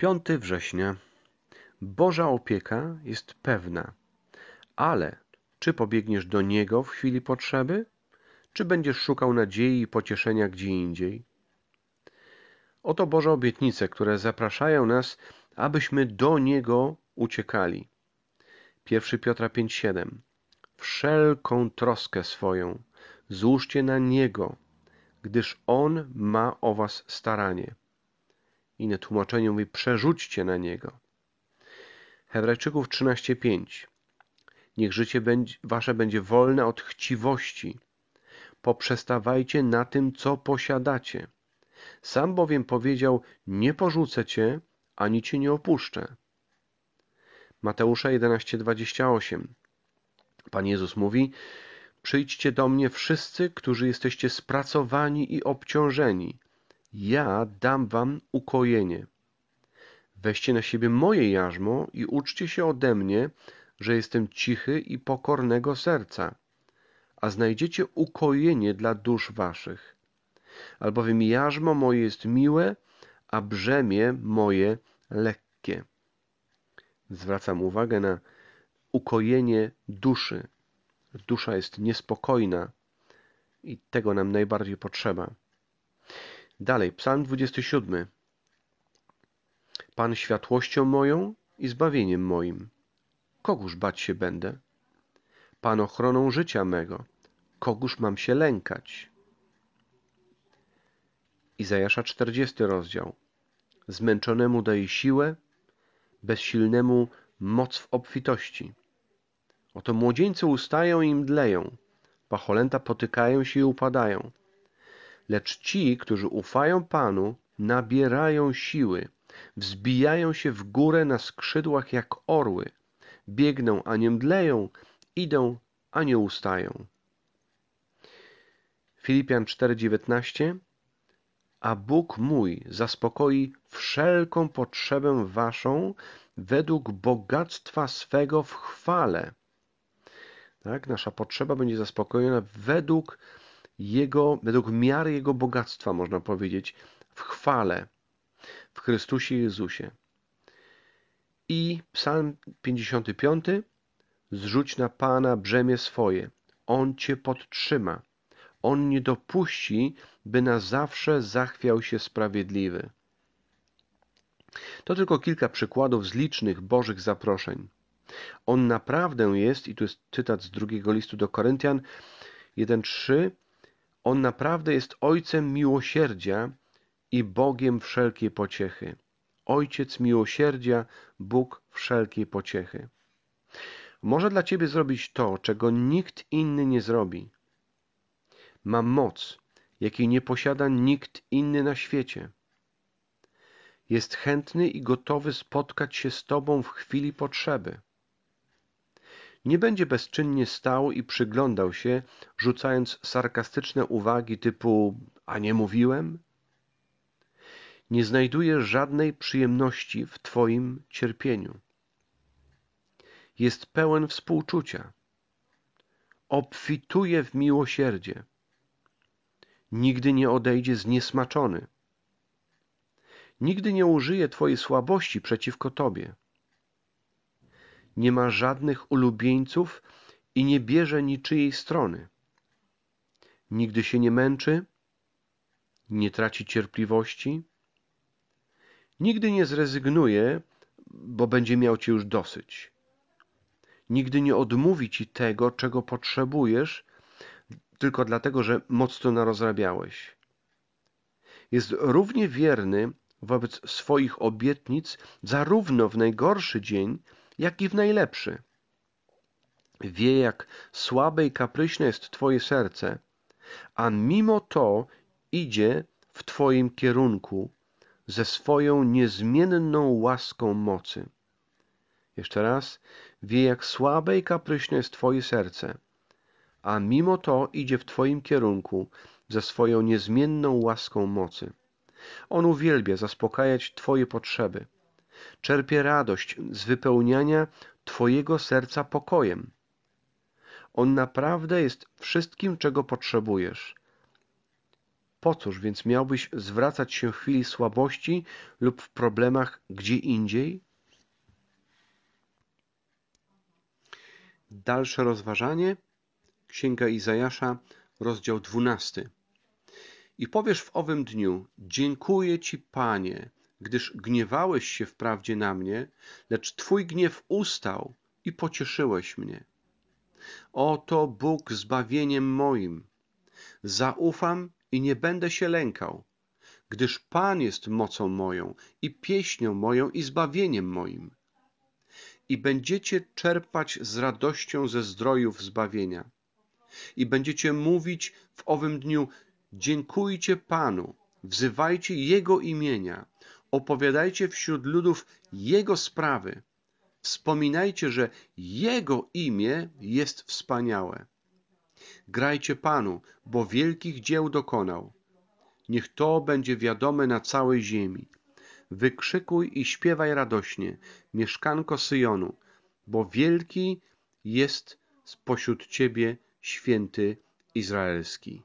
5 września. Boża opieka jest pewna, ale czy pobiegniesz do Niego w chwili potrzeby, czy będziesz szukał nadziei i pocieszenia gdzie indziej? Oto Boże obietnice, które zapraszają nas, abyśmy do Niego uciekali. 1 Piotra 5,7 Wszelką troskę swoją złóżcie na Niego, gdyż On ma o was staranie. Inne tłumaczenie mówi przerzućcie na Niego. Hebrajczyków 13:5 Niech życie wasze będzie wolne od chciwości. Poprzestawajcie na tym, co posiadacie. Sam bowiem powiedział: Nie porzucę cię, ani cię nie opuszczę. Mateusza 11:28 Pan Jezus mówi: Przyjdźcie do mnie wszyscy, którzy jesteście spracowani i obciążeni. Ja dam wam ukojenie. Weźcie na siebie moje jarzmo i uczcie się ode mnie, że jestem cichy i pokornego serca, a znajdziecie ukojenie dla dusz waszych. Albowiem jarzmo moje jest miłe, a brzemię moje lekkie. Zwracam uwagę na ukojenie duszy. Dusza jest niespokojna i tego nam najbardziej potrzeba. Dalej, Psalm 27. Pan światłością moją i zbawieniem moim. Kogóż bać się będę? Pan ochroną życia mego. Kogóż mam się lękać? Izajasza 40 rozdział. Zmęczonemu daje siłę, bezsilnemu moc w obfitości. Oto młodzieńcy ustają i mdleją, pacholęta potykają się i upadają. Lecz ci, którzy ufają Panu, nabierają siły, wzbijają się w górę na skrzydłach jak orły, biegną, a nie mdleją, idą, a nie ustają. Filipian 4:19 A Bóg mój zaspokoi wszelką potrzebę waszą według bogactwa swego w chwale tak? Nasza potrzeba będzie zaspokojona według Jego, według miary Jego bogactwa, można powiedzieć, w chwale w Chrystusie Jezusie. I Psalm 55. Zrzuć na Pana brzemię swoje. On Cię podtrzyma. On nie dopuści, by na zawsze zachwiał się sprawiedliwy. To tylko kilka przykładów z licznych Bożych zaproszeń. On naprawdę jest, i tu jest cytat z drugiego listu do Koryntian 1:3, on naprawdę jest Ojcem miłosierdzia i Bogiem wszelkiej pociechy. Ojciec miłosierdzia, Bóg wszelkiej pociechy. Może dla Ciebie zrobić to, czego nikt inny nie zrobi. Ma moc, jakiej nie posiada nikt inny na świecie. Jest chętny i gotowy spotkać się z Tobą w chwili potrzeby nie będzie bezczynnie stał i przyglądał się, rzucając sarkastyczne uwagi typu a nie mówiłem? Nie znajduje żadnej przyjemności w Twoim cierpieniu. Jest pełen współczucia. Obfituje w miłosierdzie. Nigdy nie odejdzie zniesmaczony. Nigdy nie użyje Twojej słabości przeciwko Tobie nie ma żadnych ulubieńców i nie bierze niczyjej strony. Nigdy się nie męczy, nie traci cierpliwości, nigdy nie zrezygnuje, bo będzie miał cię już dosyć. Nigdy nie odmówi ci tego, czego potrzebujesz, tylko dlatego, że mocno narozrabiałeś. Jest równie wierny wobec swoich obietnic, zarówno w najgorszy dzień, jak i w najlepszy. Wie, jak słabe i kapryśne jest Twoje serce, a mimo to idzie w Twoim kierunku ze swoją niezmienną łaską mocy. Jeszcze raz, wie, jak słabe i kapryśne jest Twoje serce, a mimo to idzie w Twoim kierunku ze swoją niezmienną łaską mocy. On uwielbia zaspokajać Twoje potrzeby czerpie radość z wypełniania Twojego serca pokojem. On naprawdę jest wszystkim, czego potrzebujesz. Po cóż więc miałbyś zwracać się w chwili słabości lub w problemach gdzie indziej? Dalsze rozważanie. Księga Izajasza, rozdział 12. I powiesz w owym dniu: Dziękuję Ci, Panie, gdyż gniewałeś się wprawdzie na mnie, lecz Twój gniew ustał i pocieszyłeś mnie. Oto Bóg zbawieniem moim. Zaufam i nie będę się lękał, gdyż Pan jest mocą moją i pieśnią moją i zbawieniem moim. I będziecie czerpać z radością ze zdrojów zbawienia. I będziecie mówić w owym dniu: Dziękujcie Panu, wzywajcie Jego imienia, opowiadajcie wśród ludów Jego sprawy. Wspominajcie, że Jego imię jest wspaniałe. Grajcie Panu, bo wielkich dzieł dokonał. Niech to będzie wiadome na całej ziemi. Wykrzykuj i śpiewaj radośnie, mieszkanko Syjonu, bo wielki jest spośród Ciebie święty Izraelski.